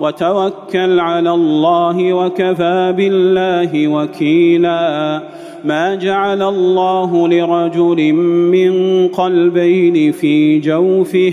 وتوكل على الله وكفى بالله وكيلا. ما جعل الله لرجل من قلبين في جوفه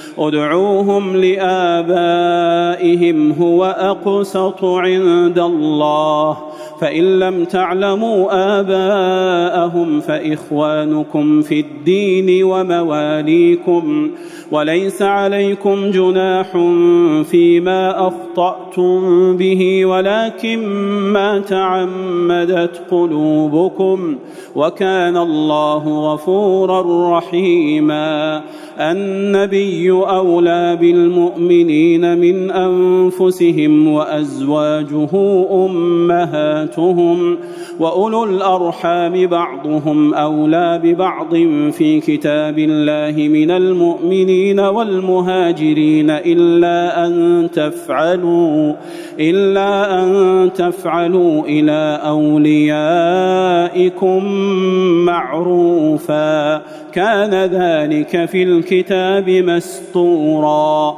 ادعوهم لآبائهم هو أقسط عند الله. فإن لم تعلموا آباءهم فإخوانكم في الدين ومواليكم. وليس عليكم جناح فيما أخطأتم به ولكن ما تعمدت قلوبكم. وكان الله غفورا رحيما. النبي أولى بالمؤمنين من أنفسهم وأزواجه أمهاتهم وأولو الأرحام بعضهم أولى ببعض في كتاب الله من المؤمنين والمهاجرين إلا أن تفعلوا إلا أن تفعلوا إلى أوليائكم معروفا. كان ذلك في الكتاب مسطورا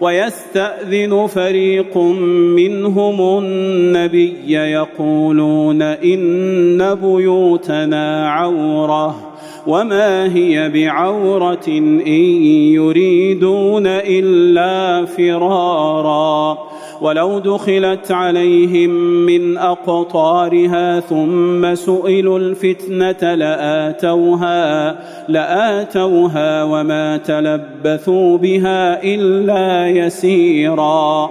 ويستأذن فريق منهم النبي يقولون إن بيوتنا عورة. وما هي بعوره ان يريدون الا فرارا ولو دخلت عليهم من اقطارها ثم سئلوا الفتنه لاتوها لاتوها وما تلبثوا بها الا يسيرا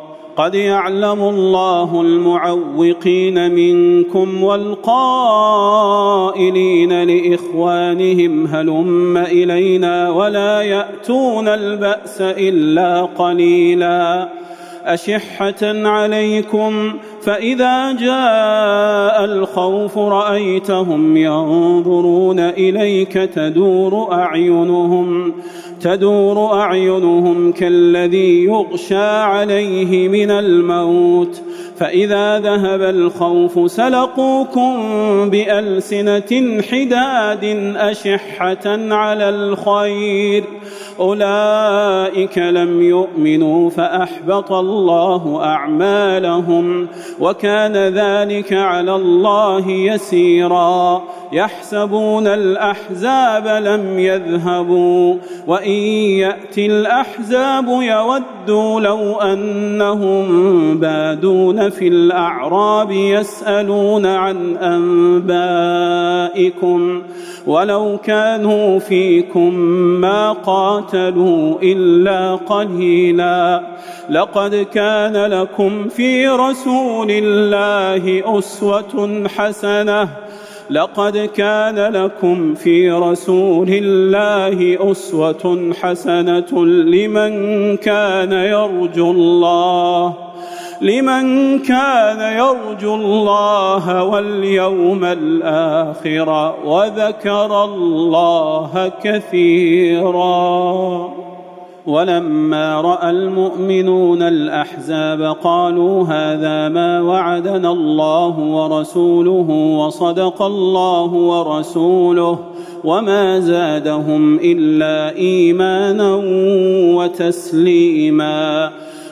قد يعلم الله المعوقين منكم والقائلين لإخوانهم هلم إلينا ولا يأتون البأس إلا قليلا. أشحة عليكم فإذا جاء الخوف رأيتهم ينظرون إليك تدور أعينهم. تدور أعينهم كالذي يغشى عليه من الموت فإذا ذهب الخوف سلقوكم بألسنة حداد أشحة على الخير أولئك لم يؤمنوا فأحبط الله أعمالهم وكان ذلك على الله يسيرا يحسبون الأحزاب لم يذهبوا وإن يأتي الأحزاب يودوا لو أنهم بادون في الأعراب يسألون عن أنبائكم ولو كانوا فيكم ما قاتلوا إلا قليلا. لقد كان لكم في رسول الله أسوة حسنة. لقد كان لكم في رسول الله أسوة حسنة لمن كان يرجو الله. لمن كان يرجو الله واليوم الآخر وذكر الله كثيرا. ولما رأى المؤمنون الأحزاب قالوا هذا ما وعدنا الله ورسوله وصدق الله ورسوله وما زادهم إلا إيمانا وتسليما.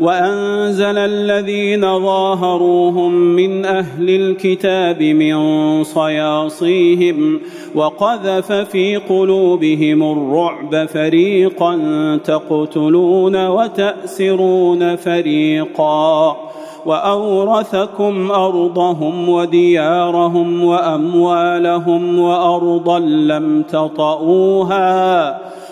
وأنزل الذين ظاهروهم من أهل الكتاب من صياصيهم وقذف في قلوبهم الرعب فريقا تقتلون وتأسرون فريقا وأورثكم أرضهم وديارهم وأموالهم وأرضا لم تطئوها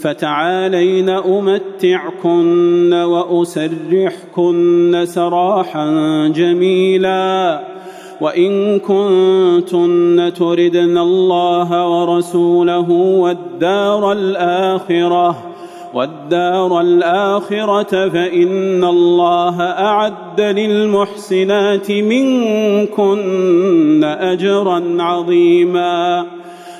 فتعالين أمتعكن وأسرحكن سراحا جميلا. وإن كنتن تردن الله ورسوله والدار الآخرة والدار الآخرة فإن الله أعد للمحسنات منكن أجرا عظيما.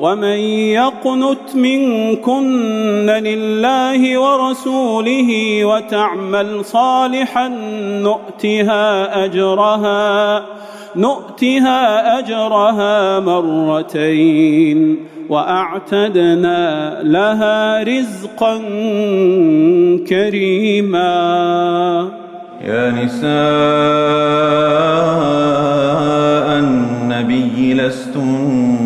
ومن يقنت منكن لله ورسوله وتعمل صالحا نؤتها اجرها نؤتها اجرها مرتين واعتدنا لها رزقا كريما. يا نساء النبي لستن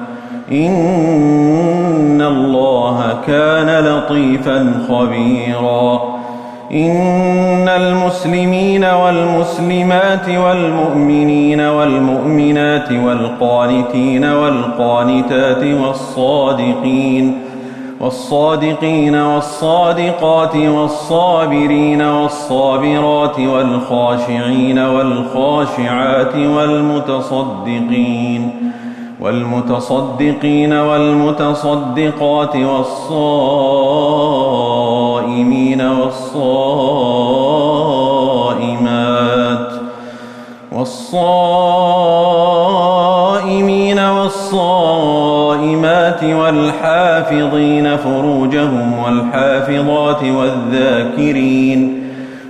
إن الله كان لطيفا خبيرا. إن المسلمين والمسلمات والمؤمنين والمؤمنات والقانتين والقانتات والصادقين والصادقين والصادقات والصابرين والصابرات والخاشعين والخاشعات والمتصدقين والمتصدقين والمتصدقات والصائمين والصائمات والصائمين والصائمات والحافظين فروجهم والحافظات والذاكرين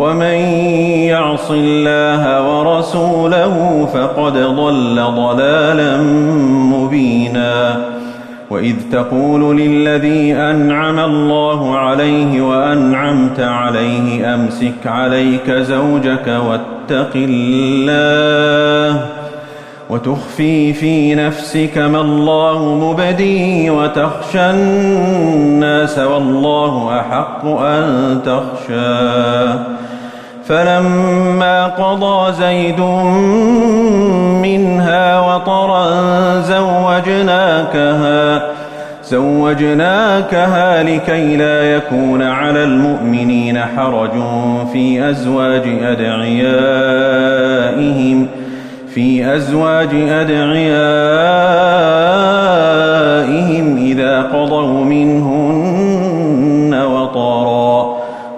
ومن يعص الله ورسوله فقد ضل ضلالا مبينا. وإذ تقول للذي أنعم الله عليه وأنعمت عليه أمسك عليك زوجك واتق الله وتخفي في نفسك ما الله مبديه وتخشى الناس والله أحق أن تخشاه. فلما قضى زيد منها وطرا زوجناكها زوجناكها لكي لا يكون على المؤمنين حرج في أزواج أدعيائهم في أزواج أدعيائهم إذا قضوا منهن وطرا.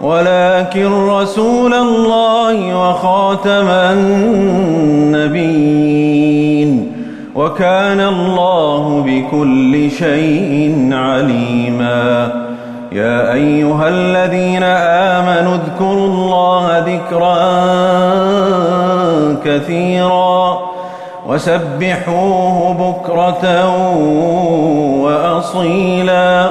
ولكن رسول الله وخاتم النبيين وكان الله بكل شيء عليما. يا أيها الذين آمنوا اذكروا الله ذكرا كثيرا وسبحوه بكرة وأصيلا.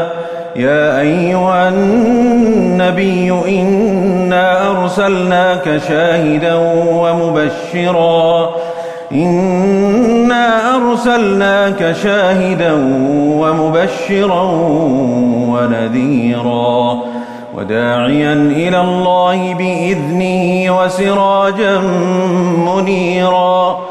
يا أيها النبي إنا أرسلناك شاهدا ومبشرا. إنا أرسلناك شاهدا ومبشرا ونذيرا. وداعيا إلى الله بإذنه وسراجا منيرا.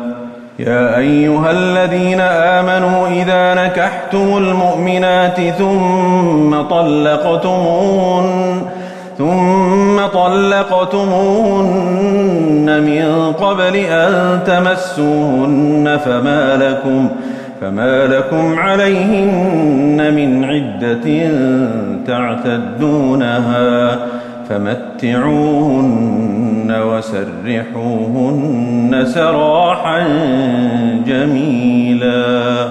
يا أيها الذين آمنوا إذا نكحتم المؤمنات ثم طلقتمون ثم طلقتموهن من قبل أن تمسوهن فما لكم فما لكم عليهن من عدة تعتدونها فمتعوهن وسرحوهن سراحا جميلا.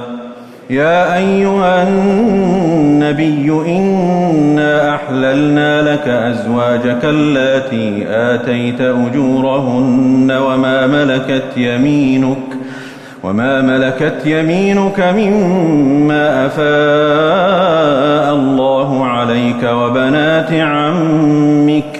يا أيها النبي إنا أحللنا لك أزواجك اللاتي آتيت أجورهن وما ملكت يمينك وما ملكت يمينك مما أفاء الله عليك وبنات عمك.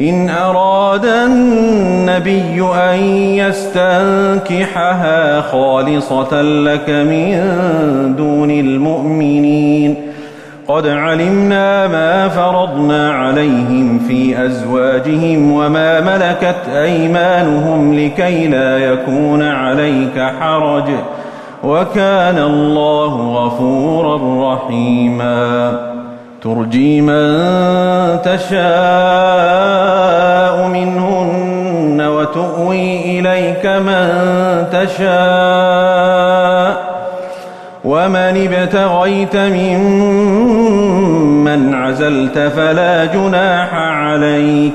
إن أراد النبي أن يستنكحها خالصة لك من دون المؤمنين. قد علمنا ما فرضنا عليهم في أزواجهم وما ملكت أيمانهم لكي لا يكون عليك حرج. وكان الله غفورا رحيما. ترجي من تشاء منهن وتؤوي إليك من تشاء ومن ابتغيت ممن عزلت فلا جناح عليك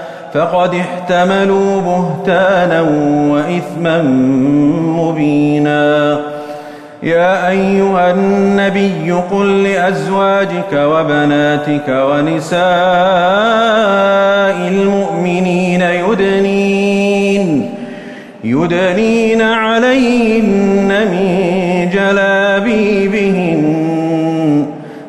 فقد احتملوا بهتانا وإثما مبينا. يا أيها النبي قل لأزواجك وبناتك ونساء المؤمنين يدنين يدنين عليهن من جلابيبهن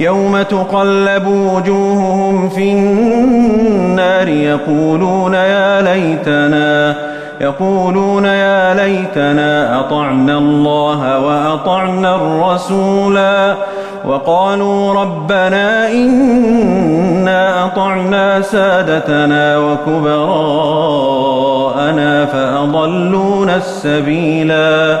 يوم تقلب وجوههم في النار يقولون يا ليتنا يقولون يا ليتنا أطعنا الله وأطعنا الرسولا. وقالوا ربنا إنا أطعنا سادتنا وكبراءنا فأضلونا السبيلا.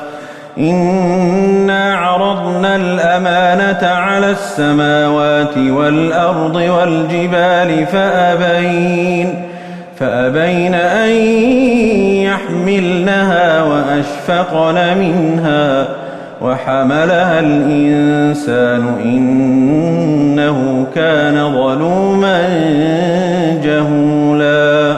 انا عرضنا الامانه على السماوات والارض والجبال فابين فابين ان يحملنها واشفقن منها وحملها الانسان انه كان ظلوما جهولا